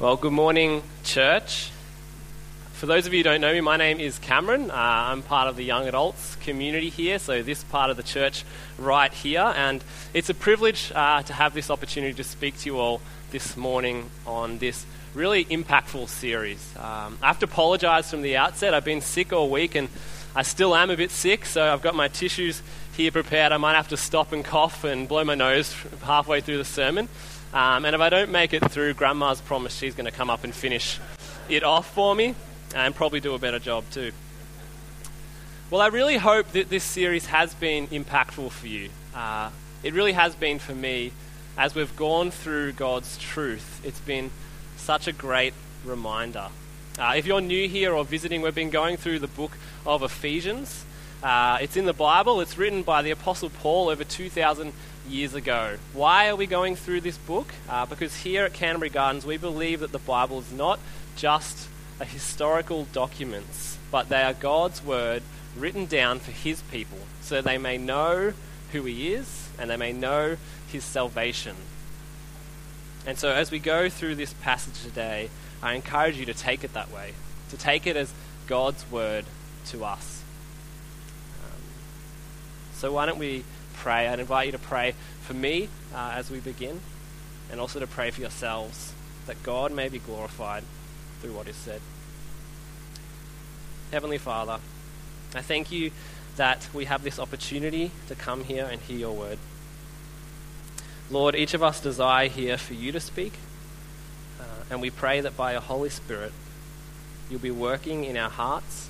Well, good morning, church. For those of you who don't know me, my name is Cameron. Uh, I'm part of the young adults community here, so this part of the church right here. And it's a privilege uh, to have this opportunity to speak to you all this morning on this really impactful series. Um, I have to apologize from the outset. I've been sick all week and I still am a bit sick, so I've got my tissues here prepared. I might have to stop and cough and blow my nose halfway through the sermon. Um, and if I don't make it through, Grandma's promised she's going to come up and finish it off for me and probably do a better job too. Well, I really hope that this series has been impactful for you. Uh, it really has been for me as we've gone through God's truth. It's been such a great reminder. Uh, if you're new here or visiting, we've been going through the book of Ephesians. Uh, it's in the Bible, it's written by the Apostle Paul over 2,000 years ago. Why are we going through this book? Uh, because here at Canterbury Gardens, we believe that the Bible is not just a historical documents, but they are God's word written down for His people, so they may know who He is and they may know His salvation. And so, as we go through this passage today, I encourage you to take it that way, to take it as God's word to us. Um, so, why don't we pray. I'd invite you to pray for me uh, as we begin, and also to pray for yourselves that God may be glorified through what is said. Heavenly Father, I thank you that we have this opportunity to come here and hear your word. Lord, each of us desire here for you to speak, uh, and we pray that by your Holy Spirit, you'll be working in our hearts,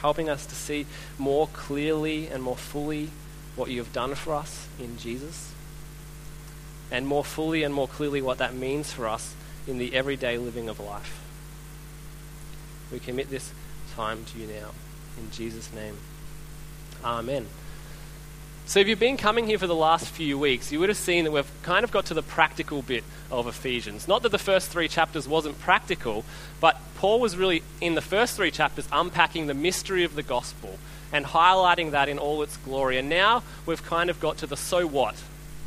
helping us to see more clearly and more fully what you have done for us in Jesus, and more fully and more clearly what that means for us in the everyday living of life. We commit this time to you now. In Jesus' name. Amen. So, if you've been coming here for the last few weeks, you would have seen that we've kind of got to the practical bit of Ephesians. Not that the first three chapters wasn't practical, but Paul was really, in the first three chapters, unpacking the mystery of the gospel and highlighting that in all its glory. And now we've kind of got to the so what.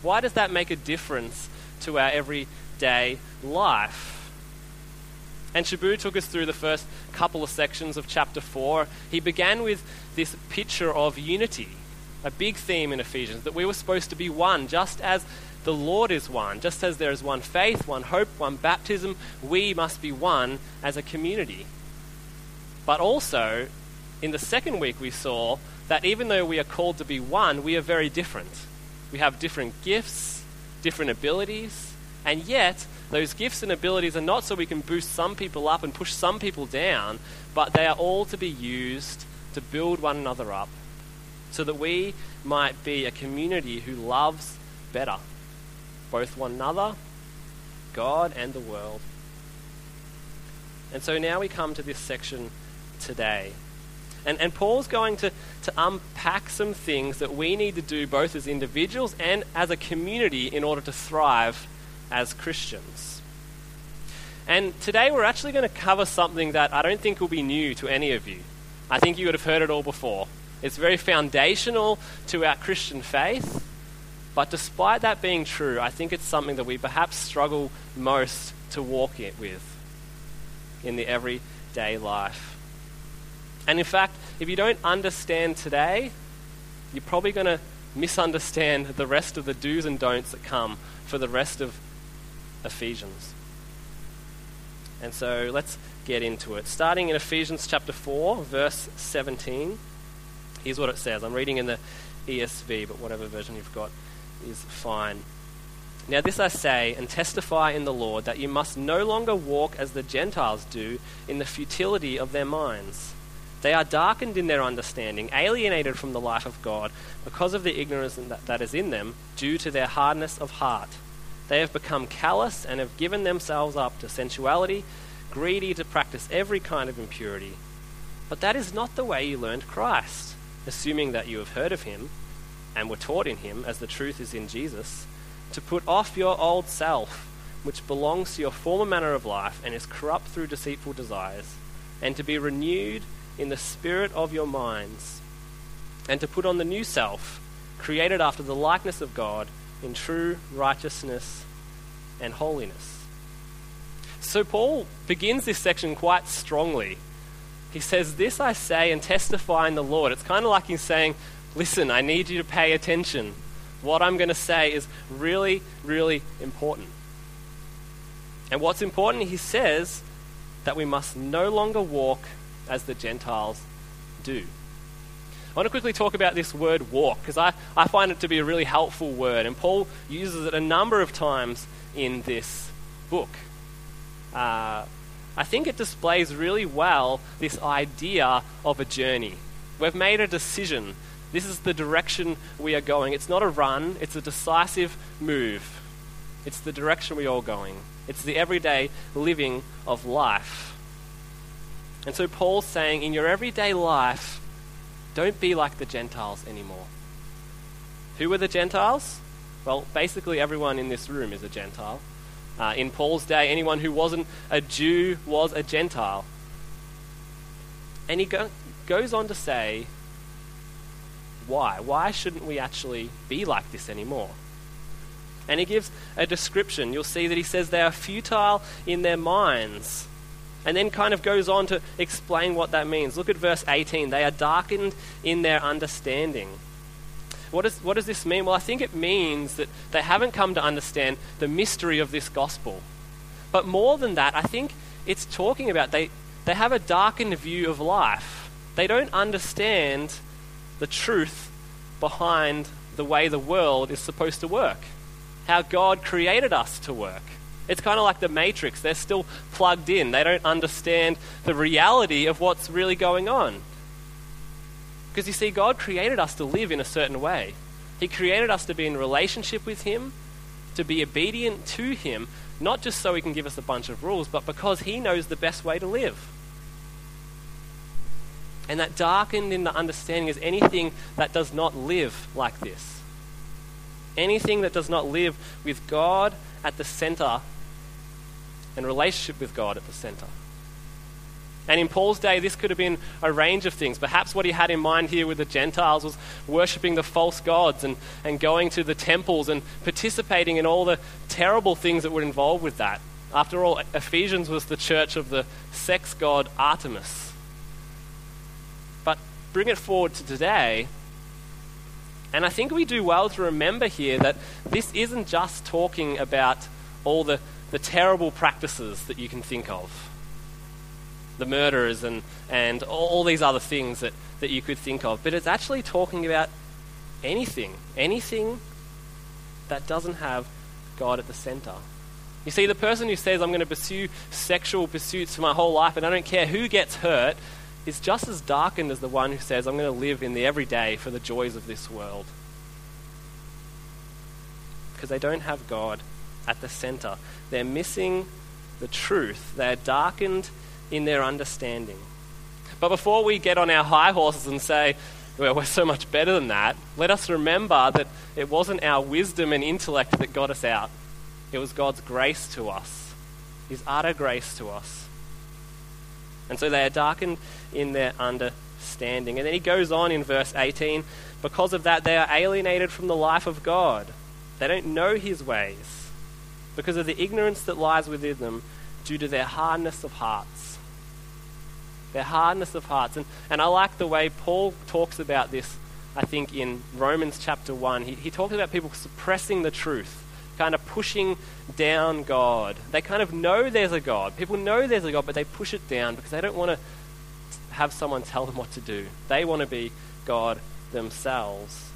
Why does that make a difference to our everyday life? And Shabu took us through the first couple of sections of chapter 4. He began with this picture of unity, a big theme in Ephesians, that we were supposed to be one, just as the Lord is one. Just as there is one faith, one hope, one baptism, we must be one as a community. But also, in the second week, we saw that even though we are called to be one, we are very different. We have different gifts, different abilities, and yet those gifts and abilities are not so we can boost some people up and push some people down, but they are all to be used to build one another up so that we might be a community who loves better both one another, God, and the world. And so now we come to this section today. And, and Paul's going to, to unpack some things that we need to do both as individuals and as a community in order to thrive as Christians. And today we're actually going to cover something that I don't think will be new to any of you. I think you would have heard it all before. It's very foundational to our Christian faith. But despite that being true, I think it's something that we perhaps struggle most to walk it with in the everyday life. And in fact, if you don't understand today, you're probably going to misunderstand the rest of the do's and don'ts that come for the rest of Ephesians. And so let's get into it. Starting in Ephesians chapter 4, verse 17, here's what it says. I'm reading in the ESV, but whatever version you've got is fine. Now, this I say and testify in the Lord that you must no longer walk as the Gentiles do in the futility of their minds. They are darkened in their understanding, alienated from the life of God because of the ignorance that is in them due to their hardness of heart. They have become callous and have given themselves up to sensuality, greedy to practice every kind of impurity. But that is not the way you learned Christ, assuming that you have heard of him and were taught in him, as the truth is in Jesus, to put off your old self, which belongs to your former manner of life and is corrupt through deceitful desires, and to be renewed in the spirit of your minds, and to put on the new self, created after the likeness of God in true righteousness and holiness. So Paul begins this section quite strongly. He says, This I say and testify in the Lord. It's kind of like he's saying, Listen, I need you to pay attention. What I'm going to say is really, really important. And what's important, he says that we must no longer walk as the Gentiles do. I want to quickly talk about this word walk because I, I find it to be a really helpful word, and Paul uses it a number of times in this book. Uh, I think it displays really well this idea of a journey. We've made a decision. This is the direction we are going. It's not a run, it's a decisive move. It's the direction we are going. It's the everyday living of life. And so Paul's saying, in your everyday life, don't be like the Gentiles anymore. Who were the Gentiles? Well, basically everyone in this room is a Gentile. Uh, in Paul's day, anyone who wasn't a Jew was a Gentile. And he go- goes on to say, why? Why shouldn't we actually be like this anymore? And he gives a description. You'll see that he says they are futile in their minds. And then kind of goes on to explain what that means. Look at verse 18. They are darkened in their understanding. What, is, what does this mean? Well, I think it means that they haven't come to understand the mystery of this gospel. But more than that, I think it's talking about they, they have a darkened view of life. They don't understand the truth behind the way the world is supposed to work how God created us to work. It's kind of like the Matrix. They're still plugged in. They don't understand the reality of what's really going on. Because you see, God created us to live in a certain way. He created us to be in relationship with Him, to be obedient to Him, not just so He can give us a bunch of rules, but because He knows the best way to live. And that darkened in the understanding is anything that does not live like this anything that does not live with God at the center and relationship with God at the center. And in Paul's day, this could have been a range of things. Perhaps what he had in mind here with the Gentiles was worshipping the false gods and, and going to the temples and participating in all the terrible things that were involved with that. After all, Ephesians was the church of the sex god Artemis. But bring it forward to today, and I think we do well to remember here that this isn't just talking about all the, the terrible practices that you can think of the murderers and, and all these other things that, that you could think of, but it's actually talking about anything, anything that doesn't have God at the center. You see, the person who says, I'm going to pursue sexual pursuits for my whole life and I don't care who gets hurt, is just as darkened as the one who says, I'm going to live in the everyday for the joys of this world. Because they don't have God at the center. They're missing the truth. They're darkened in their understanding. But before we get on our high horses and say, well, we're so much better than that, let us remember that it wasn't our wisdom and intellect that got us out. It was God's grace to us, His utter grace to us. And so they are darkened in their understanding. And then he goes on in verse 18 because of that, they are alienated from the life of God. They don't know his ways because of the ignorance that lies within them due to their hardness of hearts. Their hardness of hearts. And, and I like the way Paul talks about this, I think, in Romans chapter 1. He, he talks about people suppressing the truth kind of pushing down God. They kind of know there's a God. People know there's a God, but they push it down because they don't want to have someone tell them what to do. They want to be God themselves.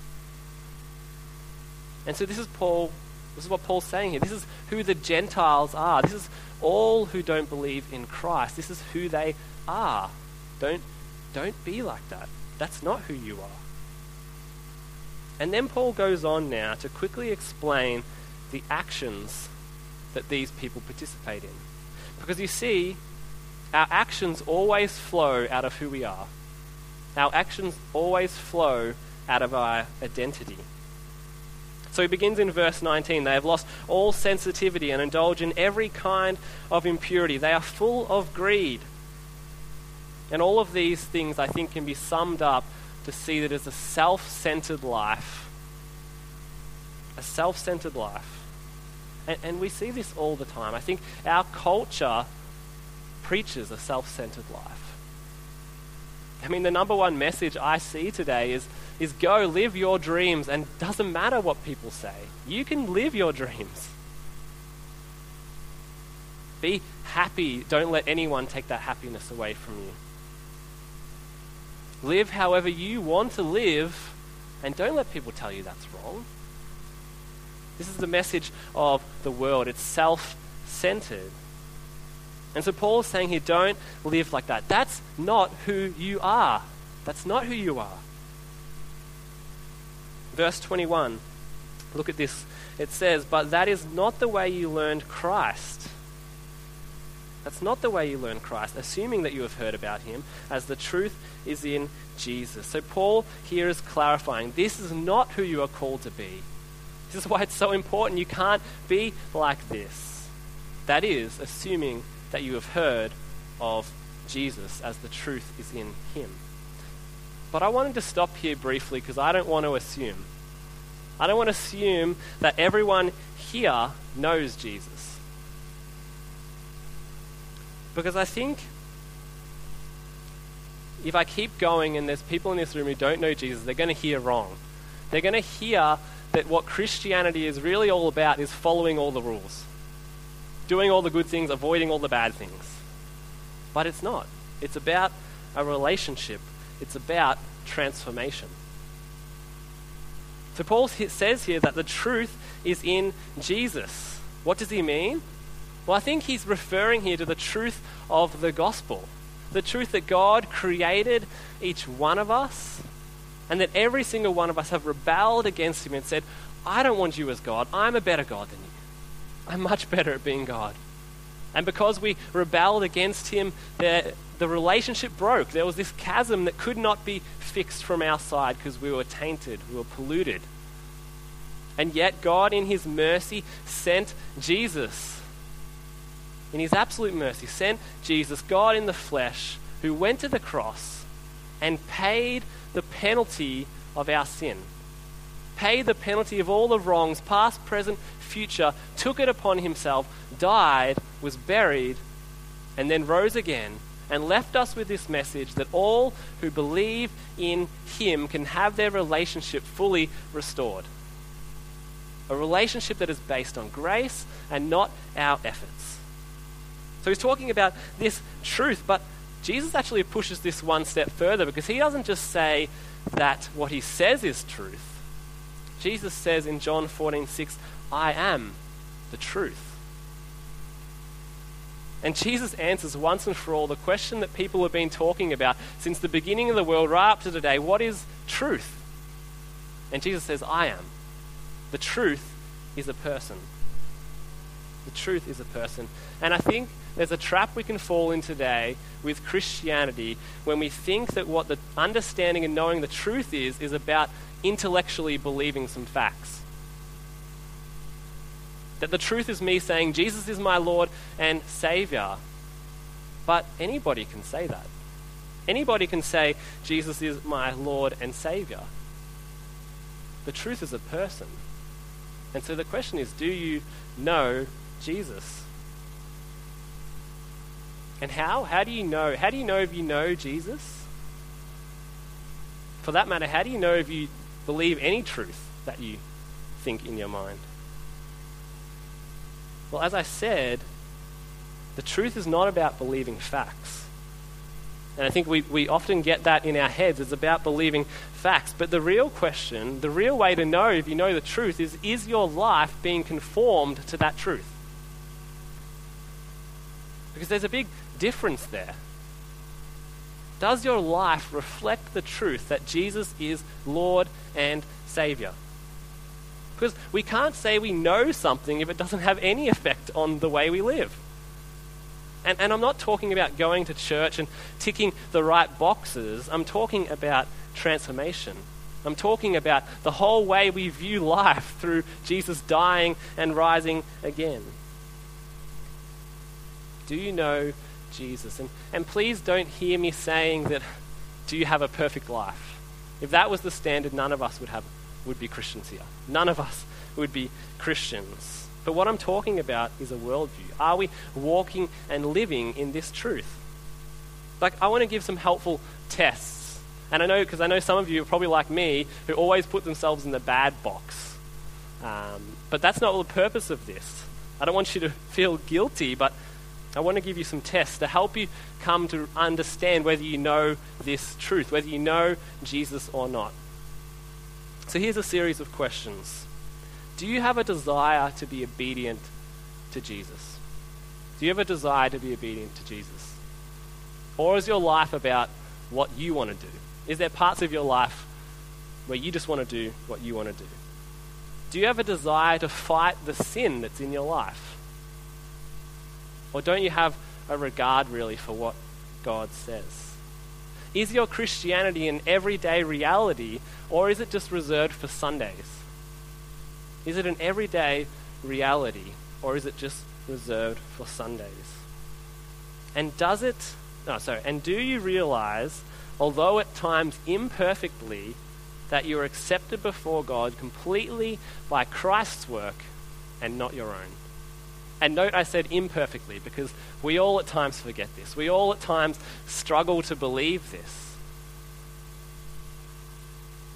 And so this is Paul, this is what Paul's saying here. This is who the Gentiles are. This is all who don't believe in Christ. This is who they are. Don't, don't be like that. That's not who you are. And then Paul goes on now to quickly explain the actions that these people participate in. Because you see, our actions always flow out of who we are. Our actions always flow out of our identity. So he begins in verse 19. They have lost all sensitivity and indulge in every kind of impurity. They are full of greed. And all of these things, I think, can be summed up to see that it's a self centered life. A self centered life. And, and we see this all the time. I think our culture preaches a self centered life. I mean, the number one message I see today is, is go live your dreams, and doesn't matter what people say. You can live your dreams. Be happy. Don't let anyone take that happiness away from you. Live however you want to live, and don't let people tell you that's wrong. This is the message of the world. It's self centered. And so Paul is saying here, don't live like that. That's not who you are. That's not who you are. Verse 21, look at this. It says, But that is not the way you learned Christ. That's not the way you learn Christ, assuming that you have heard about him, as the truth is in Jesus. So Paul here is clarifying this is not who you are called to be. This is why it's so important. You can't be like this. That is, assuming that you have heard of Jesus as the truth is in him. But I wanted to stop here briefly because I don't want to assume. I don't want to assume that everyone here knows Jesus. Because I think if I keep going and there's people in this room who don't know Jesus, they're going to hear wrong. They're going to hear that what Christianity is really all about is following all the rules, doing all the good things, avoiding all the bad things. But it's not. It's about a relationship, it's about transformation. So Paul says here that the truth is in Jesus. What does he mean? Well, I think he's referring here to the truth of the gospel. The truth that God created each one of us and that every single one of us have rebelled against him and said, I don't want you as God. I'm a better God than you. I'm much better at being God. And because we rebelled against him, the, the relationship broke. There was this chasm that could not be fixed from our side because we were tainted, we were polluted. And yet, God, in his mercy, sent Jesus. In his absolute mercy, sent Jesus, God in the flesh, who went to the cross and paid the penalty of our sin. Paid the penalty of all the wrongs, past, present, future, took it upon himself, died, was buried, and then rose again, and left us with this message that all who believe in him can have their relationship fully restored. A relationship that is based on grace and not our efforts. So he's talking about this truth, but Jesus actually pushes this one step further because he doesn't just say that what he says is truth. Jesus says in John 14, 6, I am the truth. And Jesus answers once and for all the question that people have been talking about since the beginning of the world right up to today what is truth? And Jesus says, I am. The truth is a person. The truth is a person. And I think there's a trap we can fall in today with Christianity when we think that what the understanding and knowing the truth is, is about intellectually believing some facts. That the truth is me saying, Jesus is my Lord and Savior. But anybody can say that. Anybody can say, Jesus is my Lord and Savior. The truth is a person. And so the question is do you know Jesus? And how? How do you know? How do you know if you know Jesus? For that matter, how do you know if you believe any truth that you think in your mind? Well, as I said, the truth is not about believing facts. And I think we, we often get that in our heads. It's about believing facts. But the real question, the real way to know if you know the truth is is your life being conformed to that truth? Because there's a big difference there? Does your life reflect the truth that Jesus is Lord and Savior? Because we can't say we know something if it doesn't have any effect on the way we live. And, and I'm not talking about going to church and ticking the right boxes. I'm talking about transformation. I'm talking about the whole way we view life through Jesus dying and rising again. Do you know Jesus. And, and please don't hear me saying that, do you have a perfect life? If that was the standard, none of us would, have, would be Christians here. None of us would be Christians. But what I'm talking about is a worldview. Are we walking and living in this truth? Like, I want to give some helpful tests. And I know, because I know some of you are probably like me, who always put themselves in the bad box. Um, but that's not the purpose of this. I don't want you to feel guilty, but I want to give you some tests to help you come to understand whether you know this truth, whether you know Jesus or not. So here's a series of questions. Do you have a desire to be obedient to Jesus? Do you have a desire to be obedient to Jesus? Or is your life about what you want to do? Is there parts of your life where you just want to do what you want to do? Do you have a desire to fight the sin that's in your life? Or don't you have a regard really for what God says? Is your Christianity an everyday reality, or is it just reserved for Sundays? Is it an everyday reality, or is it just reserved for Sundays? And does it, no, sorry, and do you realize, although at times imperfectly, that you are accepted before God completely by Christ's work and not your own? And note I said imperfectly because we all at times forget this. We all at times struggle to believe this.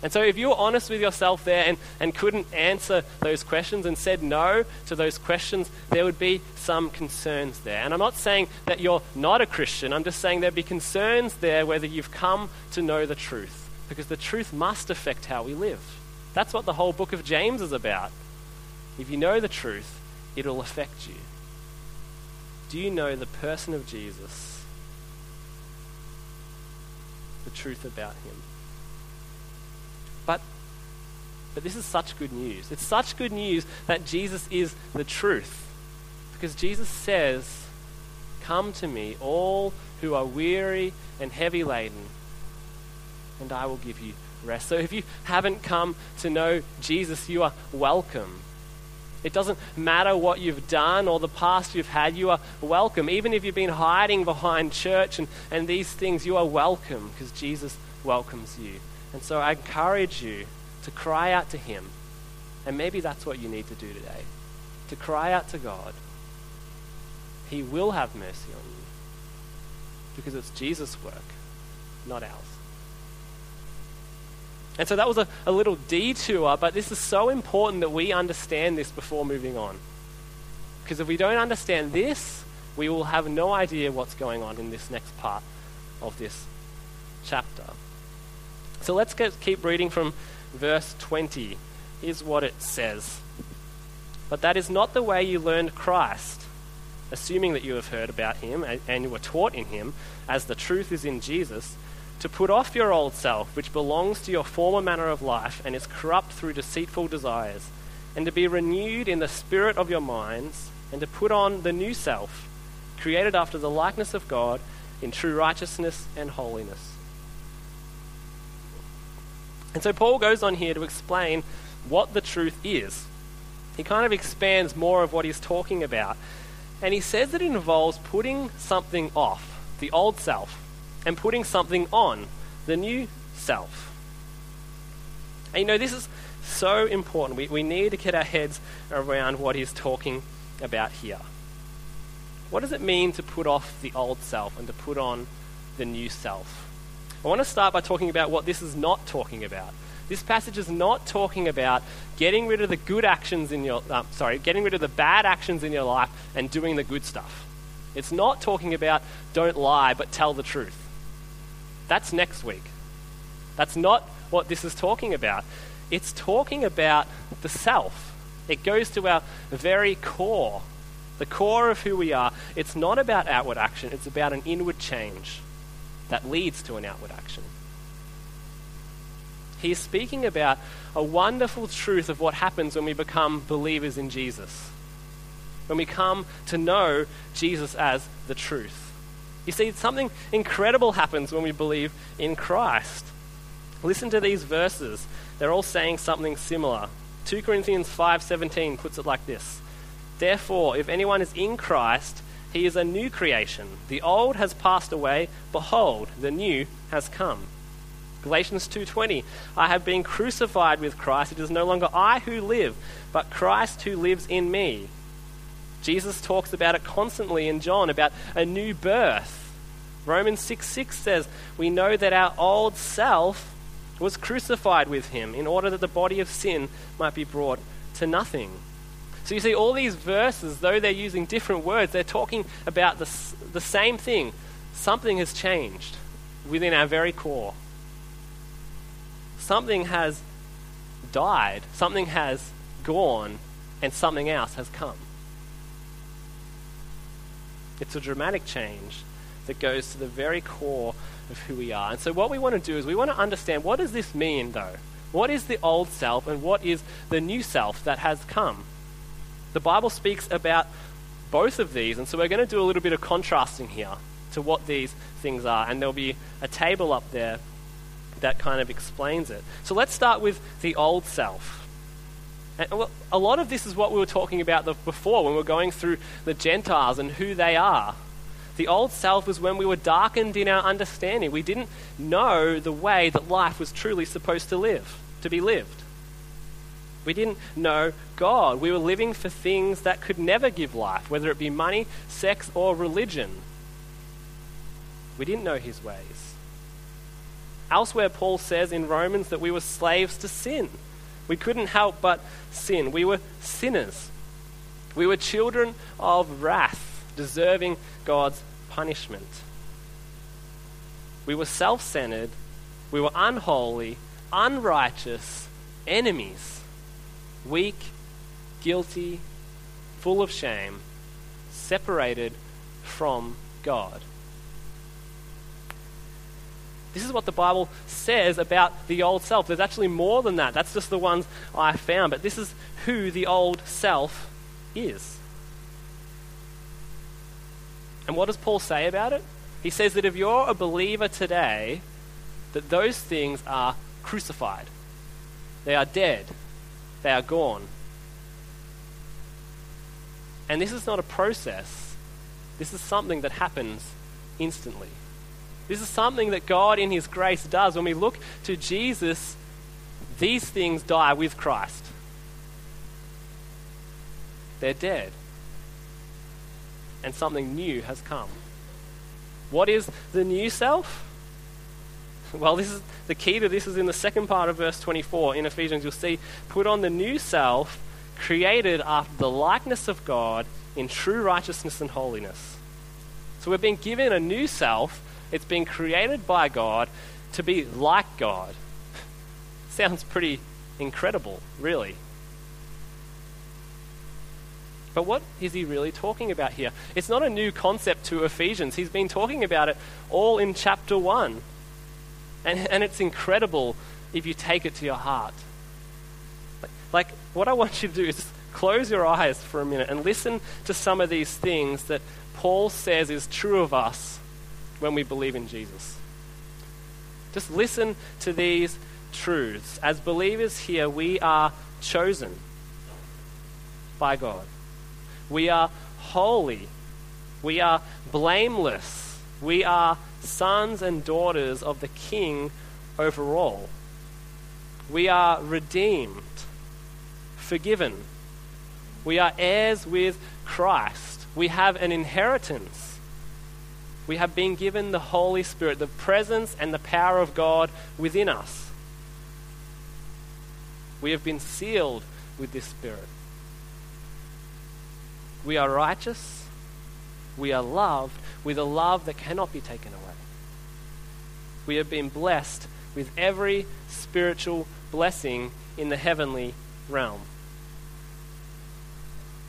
And so, if you were honest with yourself there and, and couldn't answer those questions and said no to those questions, there would be some concerns there. And I'm not saying that you're not a Christian, I'm just saying there'd be concerns there whether you've come to know the truth. Because the truth must affect how we live. That's what the whole book of James is about. If you know the truth, it'll affect you. Do you know the person of Jesus? The truth about him. But but this is such good news. It's such good news that Jesus is the truth. Because Jesus says, Come to me, all who are weary and heavy laden, and I will give you rest. So if you haven't come to know Jesus, you are welcome. It doesn't matter what you've done or the past you've had, you are welcome. Even if you've been hiding behind church and, and these things, you are welcome because Jesus welcomes you. And so I encourage you to cry out to Him. And maybe that's what you need to do today to cry out to God. He will have mercy on you because it's Jesus' work, not ours. And so that was a, a little detour, but this is so important that we understand this before moving on. Because if we don't understand this, we will have no idea what's going on in this next part of this chapter. So let's get, keep reading from verse 20. Here's what it says But that is not the way you learned Christ, assuming that you have heard about him and you were taught in him, as the truth is in Jesus to put off your old self, which belongs to your former manner of life and is corrupt through deceitful desires, and to be renewed in the spirit of your minds, and to put on the new self, created after the likeness of God in true righteousness and holiness. And so Paul goes on here to explain what the truth is. He kind of expands more of what he's talking about. And he says it involves putting something off, the old self, and putting something on, the new self. And you know, this is so important. We, we need to get our heads around what he's talking about here. What does it mean to put off the old self and to put on the new self? I want to start by talking about what this is not talking about. This passage is not talking about getting rid of the good actions in your, uh, sorry, getting rid of the bad actions in your life and doing the good stuff. It's not talking about don't lie but tell the truth. That's next week. That's not what this is talking about. It's talking about the self. It goes to our very core, the core of who we are. It's not about outward action, it's about an inward change that leads to an outward action. He's speaking about a wonderful truth of what happens when we become believers in Jesus. When we come to know Jesus as the truth. You see, something incredible happens when we believe in Christ. Listen to these verses. They're all saying something similar. 2 Corinthians 5:17 puts it like this. Therefore, if anyone is in Christ, he is a new creation. The old has passed away, behold, the new has come. Galatians 2:20 I have been crucified with Christ. It is no longer I who live, but Christ who lives in me. Jesus talks about it constantly in John about a new birth. Romans 6 6 says, We know that our old self was crucified with him in order that the body of sin might be brought to nothing. So you see, all these verses, though they're using different words, they're talking about the, the same thing. Something has changed within our very core. Something has died, something has gone, and something else has come. It's a dramatic change that goes to the very core of who we are. And so, what we want to do is we want to understand what does this mean, though? What is the old self and what is the new self that has come? The Bible speaks about both of these, and so we're going to do a little bit of contrasting here to what these things are, and there'll be a table up there that kind of explains it. So let's start with the old self. And a lot of this is what we were talking about before when we were going through the Gentiles and who they are. The old self was when we were darkened in our understanding. We didn't know the way that life was truly supposed to live, to be lived. We didn't know God. We were living for things that could never give life, whether it be money, sex, or religion. We didn't know his ways. Elsewhere, Paul says in Romans that we were slaves to sin. We couldn't help but sin. We were sinners. We were children of wrath, deserving God's punishment. We were self centered. We were unholy, unrighteous, enemies, weak, guilty, full of shame, separated from God. This is what the Bible says about the old self. There's actually more than that. That's just the ones I found. But this is who the old self is. And what does Paul say about it? He says that if you're a believer today, that those things are crucified. They are dead. They are gone. And this is not a process. This is something that happens instantly. This is something that God, in His grace, does. When we look to Jesus, these things die with Christ. They're dead. And something new has come. What is the new self? Well, this is the key to this is in the second part of verse 24 in Ephesians. You'll see, put on the new self, created after the likeness of God in true righteousness and holiness. So we've been given a new self it's been created by God to be like God. Sounds pretty incredible, really. But what is he really talking about here? It's not a new concept to Ephesians. He's been talking about it all in chapter 1. And, and it's incredible if you take it to your heart. Like, like, what I want you to do is close your eyes for a minute and listen to some of these things that Paul says is true of us when we believe in Jesus. Just listen to these truths. As believers here, we are chosen by God. We are holy. We are blameless. We are sons and daughters of the King over all. We are redeemed, forgiven. We are heirs with Christ. We have an inheritance we have been given the Holy Spirit, the presence and the power of God within us. We have been sealed with this Spirit. We are righteous. We are loved with a love that cannot be taken away. We have been blessed with every spiritual blessing in the heavenly realm.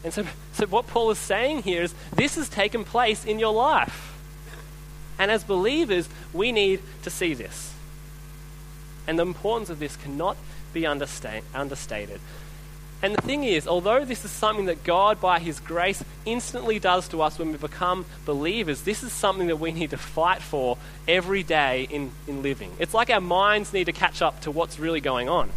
And so, so, what Paul is saying here is this has taken place in your life. And as believers, we need to see this. And the importance of this cannot be understated. And the thing is, although this is something that God, by His grace, instantly does to us when we become believers, this is something that we need to fight for every day in, in living. It's like our minds need to catch up to what's really going on.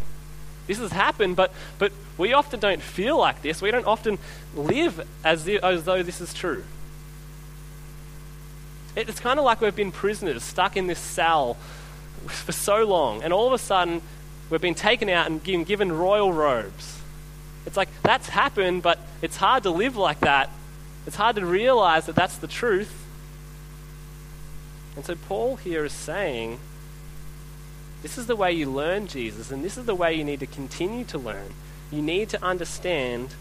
This has happened, but, but we often don't feel like this. We don't often live as, as though this is true. It's kind of like we've been prisoners, stuck in this cell for so long, and all of a sudden we've been taken out and given, given royal robes. It's like that's happened, but it's hard to live like that It's hard to realize that that's the truth. And so Paul here is saying this is the way you learn Jesus, and this is the way you need to continue to learn. You need to understand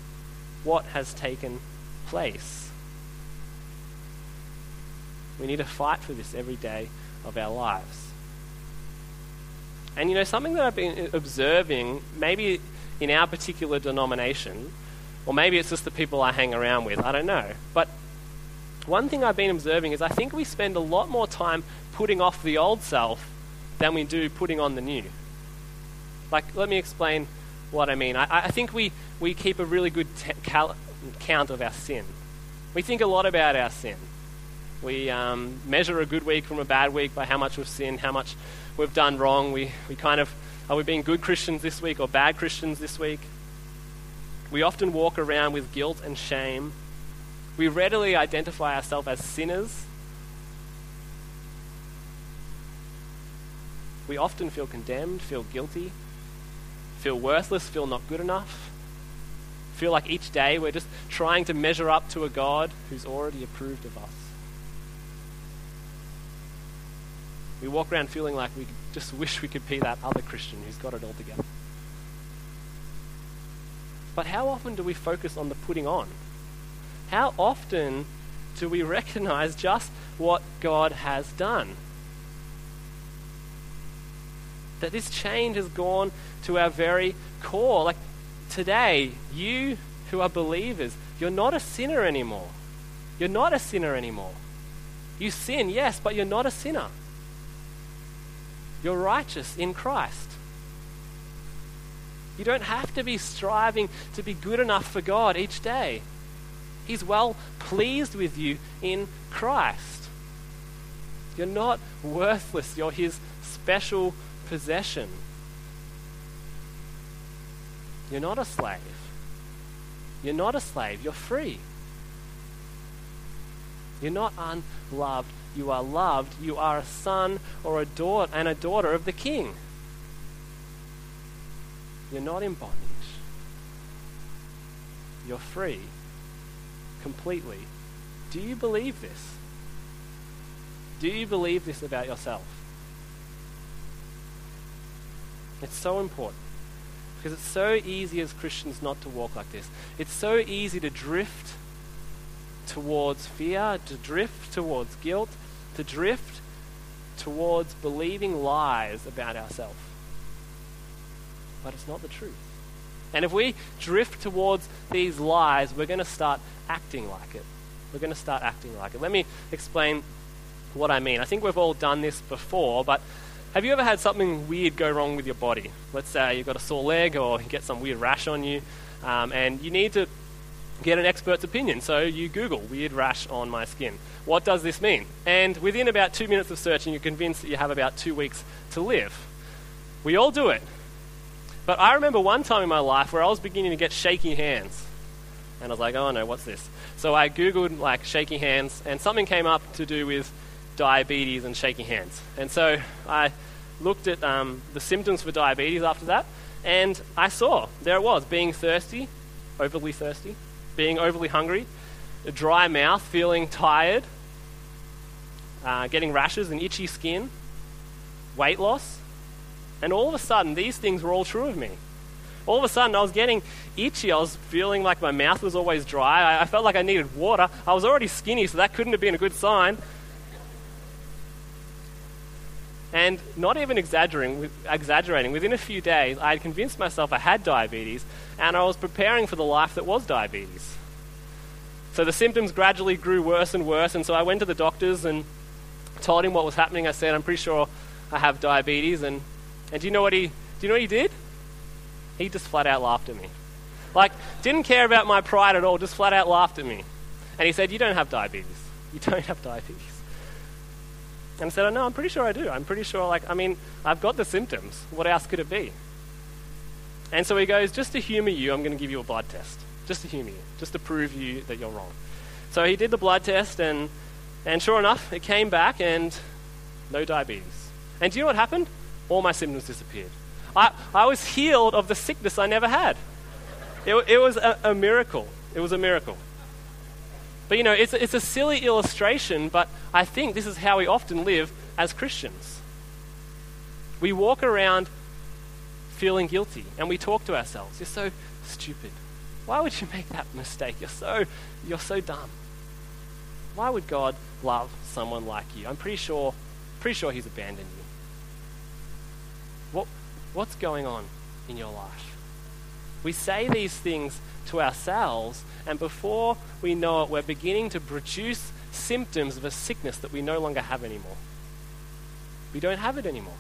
what has taken place. We need to fight for this every day of our lives. And you know, something that I've been observing, maybe in our particular denomination, or maybe it's just the people I hang around with, I don't know. But one thing I've been observing is I think we spend a lot more time putting off the old self than we do putting on the new. Like, let me explain what I mean. I, I think we, we keep a really good t- cal- count of our sin. We think a lot about our sin. We um, measure a good week from a bad week by how much we've sinned, how much we've done wrong. We, we kind of, are we being good Christians this week or bad Christians this week? We often walk around with guilt and shame. We readily identify ourselves as sinners. We often feel condemned, feel guilty, feel worthless, feel not good enough. Feel like each day we're just trying to measure up to a God who's already approved of us. We walk around feeling like we just wish we could be that other Christian who's got it all together. But how often do we focus on the putting on? How often do we recognize just what God has done? That this change has gone to our very core. Like today, you who are believers, you're not a sinner anymore. You're not a sinner anymore. You sin, yes, but you're not a sinner. You're righteous in Christ. You don't have to be striving to be good enough for God each day. He's well pleased with you in Christ. You're not worthless, you're His special possession. You're not a slave. You're not a slave, you're free. You're not unloved, you are loved. You are a son or a daughter and a daughter of the king. You're not in bondage. You're free completely. Do you believe this? Do you believe this about yourself? It's so important because it's so easy as Christians not to walk like this. It's so easy to drift towards fear, to drift towards guilt, to drift towards believing lies about ourselves. But it's not the truth. And if we drift towards these lies, we're going to start acting like it. We're going to start acting like it. Let me explain what I mean. I think we've all done this before, but have you ever had something weird go wrong with your body? Let's say you've got a sore leg or you get some weird rash on you, um, and you need to get an expert's opinion. So you Google weird rash on my skin. What does this mean? And within about two minutes of searching, you're convinced that you have about two weeks to live. We all do it. But I remember one time in my life where I was beginning to get shaky hands. And I was like, oh no, what's this? So I Googled like shaky hands, and something came up to do with diabetes and shaky hands. And so I looked at um, the symptoms for diabetes after that, and I saw there it was being thirsty, overly thirsty, being overly hungry, a dry mouth, feeling tired, uh, getting rashes and itchy skin, weight loss. And all of a sudden, these things were all true of me. All of a sudden, I was getting itchy. I was feeling like my mouth was always dry. I, I felt like I needed water. I was already skinny, so that couldn't have been a good sign. And not even exaggerating, exaggerating, within a few days, I had convinced myself I had diabetes, and I was preparing for the life that was diabetes. So the symptoms gradually grew worse and worse, and so I went to the doctors and told him what was happening. I said, I'm pretty sure I have diabetes. And, and do you know what he do you know what he did? He just flat out laughed at me. Like, didn't care about my pride at all, just flat out laughed at me. And he said, You don't have diabetes. You don't have diabetes. And said, oh, No, I'm pretty sure I do. I'm pretty sure, like, I mean, I've got the symptoms. What else could it be? And so he goes, Just to humor you, I'm going to give you a blood test just to humor you, just to prove you that you're wrong. So he did the blood test, and, and sure enough, it came back and no diabetes. And do you know what happened? All my symptoms disappeared. I, I was healed of the sickness I never had. It, it was a, a miracle. It was a miracle. But you know, it's, it's a silly illustration, but I think this is how we often live as Christians. We walk around feeling guilty and we talk to ourselves. You're so stupid. Why would you make that mistake? You're so, you're so dumb. Why would God love someone like you? I'm pretty sure, pretty sure He's abandoned you. What, what's going on in your life? We say these things to ourselves, and before we know it, we're beginning to produce symptoms of a sickness that we no longer have anymore. We don't have it anymore.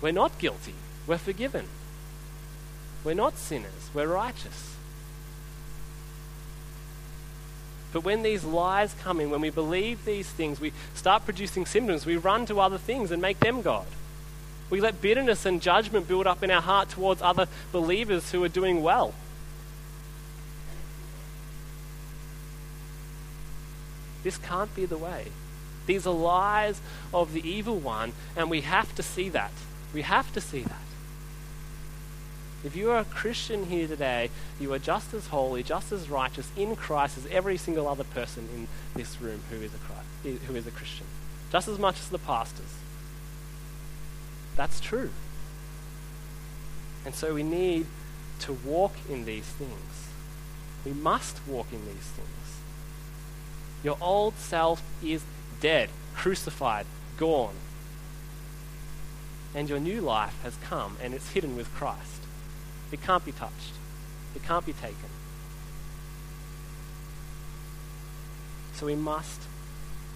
We're not guilty. We're forgiven. We're not sinners. We're righteous. But when these lies come in, when we believe these things, we start producing symptoms. We run to other things and make them God. We let bitterness and judgment build up in our heart towards other believers who are doing well. This can't be the way. These are lies of the evil one, and we have to see that. We have to see that. If you are a Christian here today, you are just as holy, just as righteous in Christ as every single other person in this room who is a, Christ, who is a Christian. Just as much as the pastors. That's true. And so we need to walk in these things. We must walk in these things. Your old self is dead, crucified, gone. And your new life has come and it's hidden with Christ. It can't be touched, it can't be taken. So we must,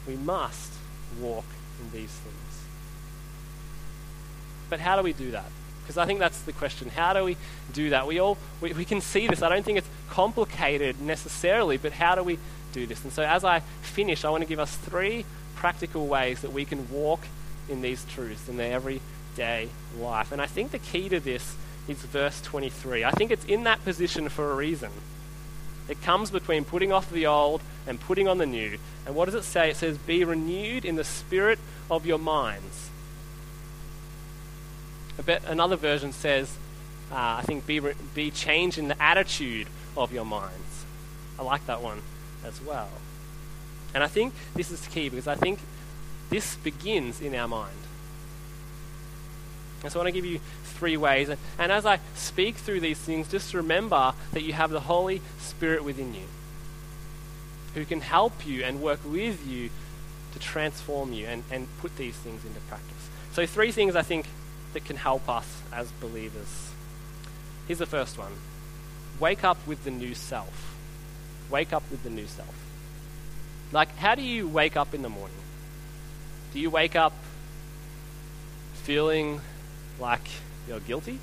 we must walk in these things. But how do we do that? Because I think that's the question. How do we do that? We all we, we can see this. I don't think it's complicated necessarily, but how do we do this? And so as I finish, I want to give us three practical ways that we can walk in these truths in their everyday life. And I think the key to this is verse 23. I think it's in that position for a reason. It comes between putting off the old and putting on the new. And what does it say? It says, Be renewed in the spirit of your minds. Bit, another version says, uh, I think, be, be changed in the attitude of your minds. I like that one as well. And I think this is key because I think this begins in our mind. And so I want to give you three ways. And, and as I speak through these things, just remember that you have the Holy Spirit within you who can help you and work with you to transform you and, and put these things into practice. So, three things I think that can help us as believers. Here's the first one wake up with the new self. Wake up with the new self. Like, how do you wake up in the morning? Do you wake up feeling like you're guilty?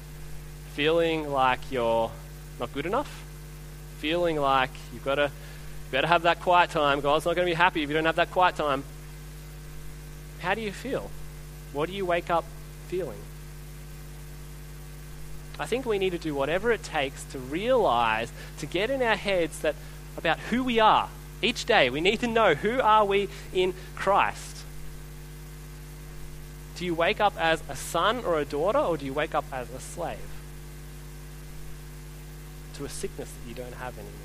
Feeling like you're not good enough? Feeling like you've got to better have that quiet time. God's not going to be happy if you don't have that quiet time. How do you feel? What do you wake up feeling? I think we need to do whatever it takes to realize, to get in our heads that about who we are each day. We need to know who are we in Christ. Do you wake up as a son or a daughter, or do you wake up as a slave to a sickness that you don't have anymore?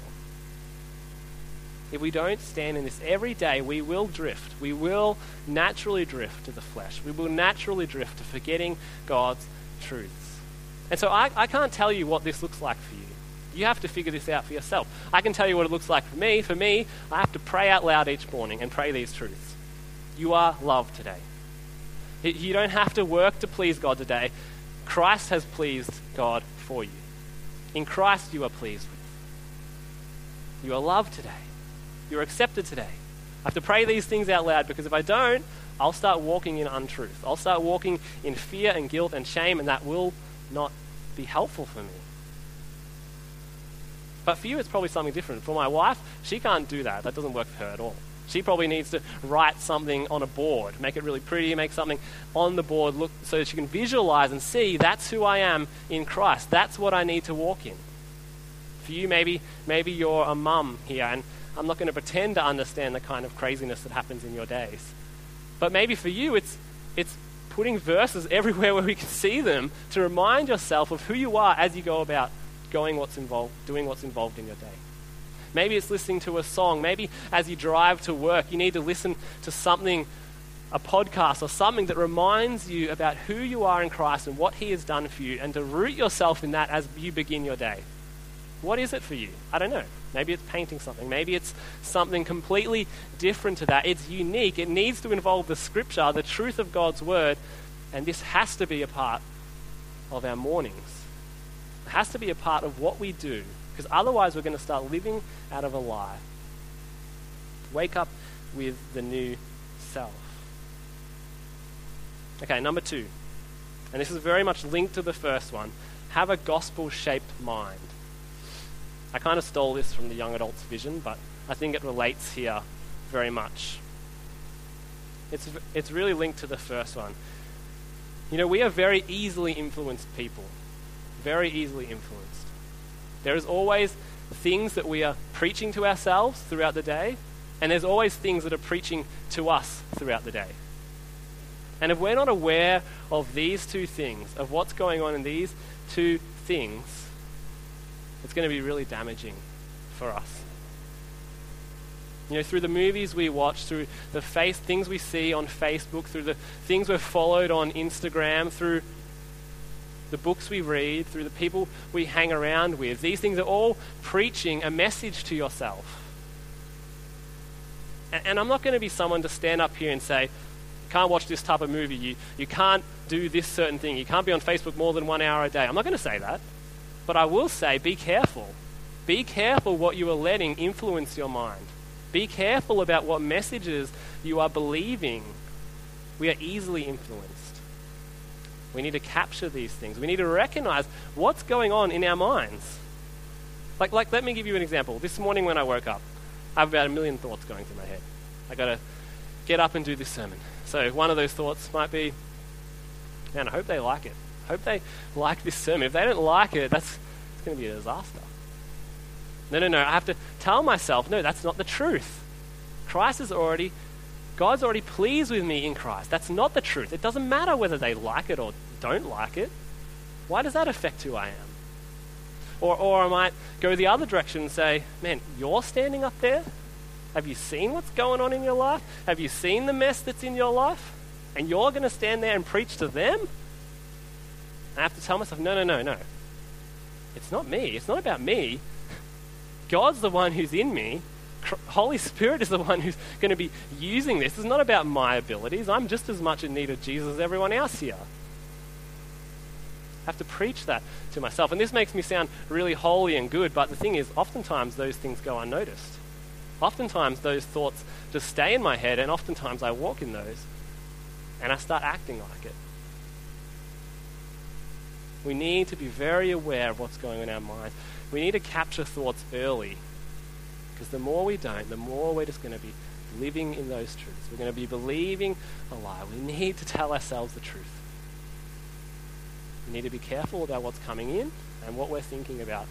If we don't stand in this every day, we will drift. We will naturally drift to the flesh. We will naturally drift to forgetting God's truths. And so I, I can't tell you what this looks like for you. You have to figure this out for yourself. I can tell you what it looks like for me. For me, I have to pray out loud each morning and pray these truths. You are loved today. You don't have to work to please God today. Christ has pleased God for you. In Christ, you are pleased with. You are loved today. You're accepted today. I have to pray these things out loud because if I don't, I'll start walking in untruth. I'll start walking in fear and guilt and shame, and that will not be helpful for me. But for you, it's probably something different. For my wife, she can't do that. That doesn't work for her at all. She probably needs to write something on a board, make it really pretty, make something on the board look so that she can visualize and see that's who I am in Christ. That's what I need to walk in. For you, maybe maybe you're a mum here, and I'm not going to pretend to understand the kind of craziness that happens in your days. But maybe for you, it's it's putting verses everywhere where we can see them to remind yourself of who you are as you go about going what's involved, doing what's involved in your day. Maybe it's listening to a song. Maybe as you drive to work, you need to listen to something, a podcast or something that reminds you about who you are in Christ and what He has done for you, and to root yourself in that as you begin your day. What is it for you? I don't know. Maybe it's painting something. Maybe it's something completely different to that. It's unique. It needs to involve the scripture, the truth of God's word, and this has to be a part of our mornings. It has to be a part of what we do, because otherwise we're going to start living out of a lie. Wake up with the new self. Okay, number two, and this is very much linked to the first one have a gospel shaped mind. I kind of stole this from the young adults vision, but I think it relates here very much. It's, it's really linked to the first one. You know, we are very easily influenced people. Very easily influenced. There is always things that we are preaching to ourselves throughout the day, and there's always things that are preaching to us throughout the day. And if we're not aware of these two things, of what's going on in these two things, it's going to be really damaging for us. You know, through the movies we watch, through the face things we see on Facebook, through the things we've followed on Instagram, through the books we read, through the people we hang around with, these things are all preaching a message to yourself. And, and I'm not going to be someone to stand up here and say, you can't watch this type of movie, you, you can't do this certain thing, you can't be on Facebook more than one hour a day. I'm not going to say that. But I will say, be careful. Be careful what you are letting influence your mind. Be careful about what messages you are believing. We are easily influenced. We need to capture these things. We need to recognize what's going on in our minds. Like, like, let me give you an example. This morning when I woke up, I have about a million thoughts going through my head. I got to get up and do this sermon. So one of those thoughts might be, man, I hope they like it. I hope they like this sermon. If they don't like it, that's it's going to be a disaster. No, no, no. I have to tell myself, no, that's not the truth. Christ is already, God's already pleased with me in Christ. That's not the truth. It doesn't matter whether they like it or don't like it. Why does that affect who I am? Or, or I might go the other direction and say, man, you're standing up there? Have you seen what's going on in your life? Have you seen the mess that's in your life? And you're going to stand there and preach to them? I have to tell myself, no, no, no, no. It's not me. It's not about me. God's the one who's in me. Holy Spirit is the one who's going to be using this. It's not about my abilities. I'm just as much in need of Jesus as everyone else here. I have to preach that to myself. And this makes me sound really holy and good, but the thing is, oftentimes those things go unnoticed. Oftentimes those thoughts just stay in my head, and oftentimes I walk in those and I start acting like it. We need to be very aware of what's going on in our minds. We need to capture thoughts early. Because the more we don't, the more we're just going to be living in those truths. We're going to be believing a lie. We need to tell ourselves the truth. We need to be careful about what's coming in and what we're thinking about.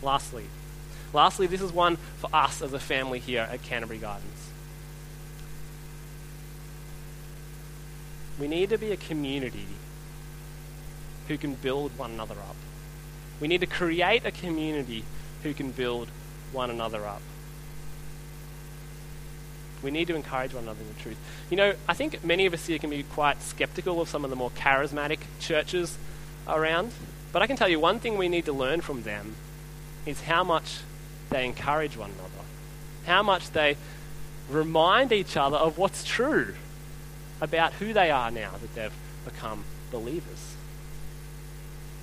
Lastly, lastly, this is one for us as a family here at Canterbury Gardens. We need to be a community who can build one another up. We need to create a community who can build one another up. We need to encourage one another in the truth. You know, I think many of us here can be quite skeptical of some of the more charismatic churches around. But I can tell you one thing we need to learn from them is how much they encourage one another, how much they remind each other of what's true about who they are now that they've become believers.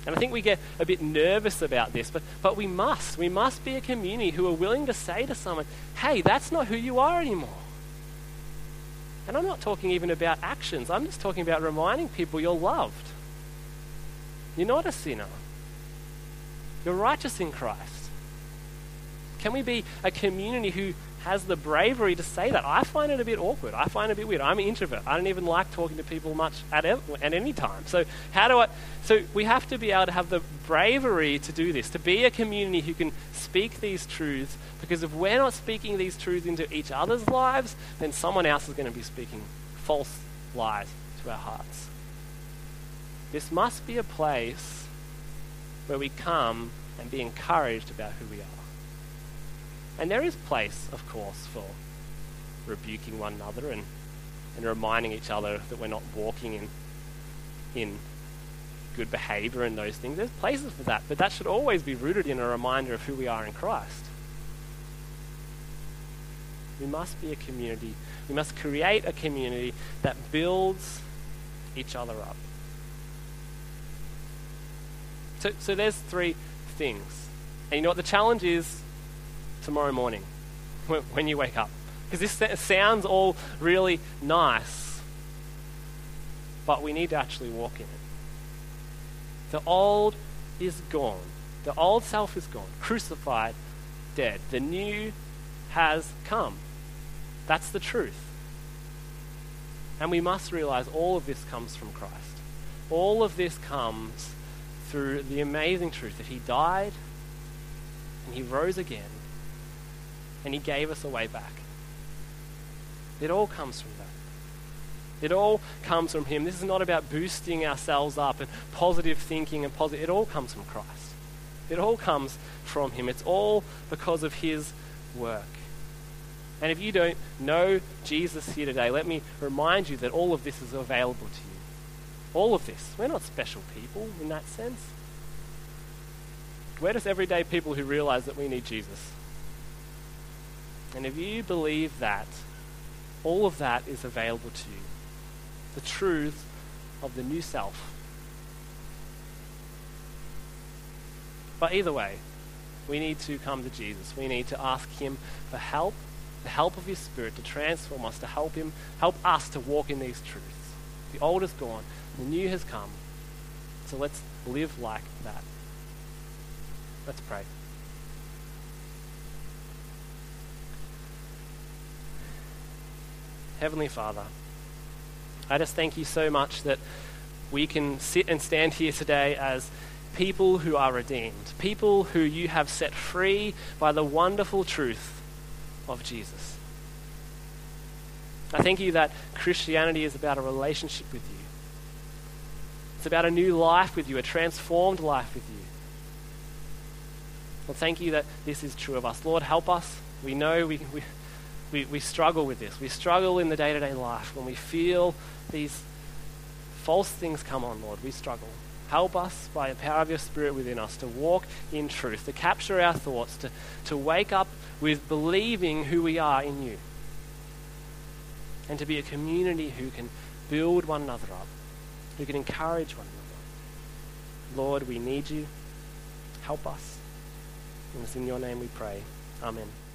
And I think we get a bit nervous about this, but, but we must. We must be a community who are willing to say to someone, hey, that's not who you are anymore. And I'm not talking even about actions, I'm just talking about reminding people you're loved. You're not a sinner, you're righteous in Christ. Can we be a community who has the bravery to say that. I find it a bit awkward. I find it a bit weird. I'm an introvert. I don't even like talking to people much at, ev- at any time. So how do I? So we have to be able to have the bravery to do this, to be a community who can speak these truths. Because if we're not speaking these truths into each other's lives, then someone else is going to be speaking false lies to our hearts. This must be a place where we come and be encouraged about who we are. And there is place, of course, for rebuking one another and, and reminding each other that we're not walking in, in good behavior and those things. There's places for that, but that should always be rooted in a reminder of who we are in Christ. We must be a community. We must create a community that builds each other up. So, so there's three things. And you know what the challenge is tomorrow morning when you wake up? Because this sounds all really nice, but we need to actually walk in it. The old is gone. The old self is gone, crucified, dead. The new has come. That's the truth. And we must realize all of this comes from Christ. All of this comes through the amazing truth that He died and He rose again and He gave us a way back. It all comes from that. It all comes from Him. This is not about boosting ourselves up and positive thinking and positive. It all comes from Christ. It all comes from Him. It's all because of His work. And if you don't know Jesus here today, let me remind you that all of this is available to you. All of this. We're not special people in that sense. We're just everyday people who realize that we need Jesus. And if you believe that, all of that is available to you. The truth of the new self. But either way, we need to come to Jesus. We need to ask Him for help the help of His Spirit to transform us, to help Him, help us to walk in these truths. The old is gone, the new has come. So let's live like that. Let's pray. Heavenly Father, I just thank you so much that we can sit and stand here today as people who are redeemed, people who you have set free by the wonderful truth of Jesus. I thank you that Christianity is about a relationship with you. It's about a new life with you, a transformed life with you. Well, thank you that this is true of us. Lord, help us. We know we, we, we, we struggle with this. We struggle in the day to day life when we feel these false things come on, Lord. We struggle. Help us by the power of your Spirit within us to walk in truth, to capture our thoughts, to, to wake up with believing who we are in you, and to be a community who can build one another up, who can encourage one another. Lord, we need you. Help us. And it's in your name we pray. Amen.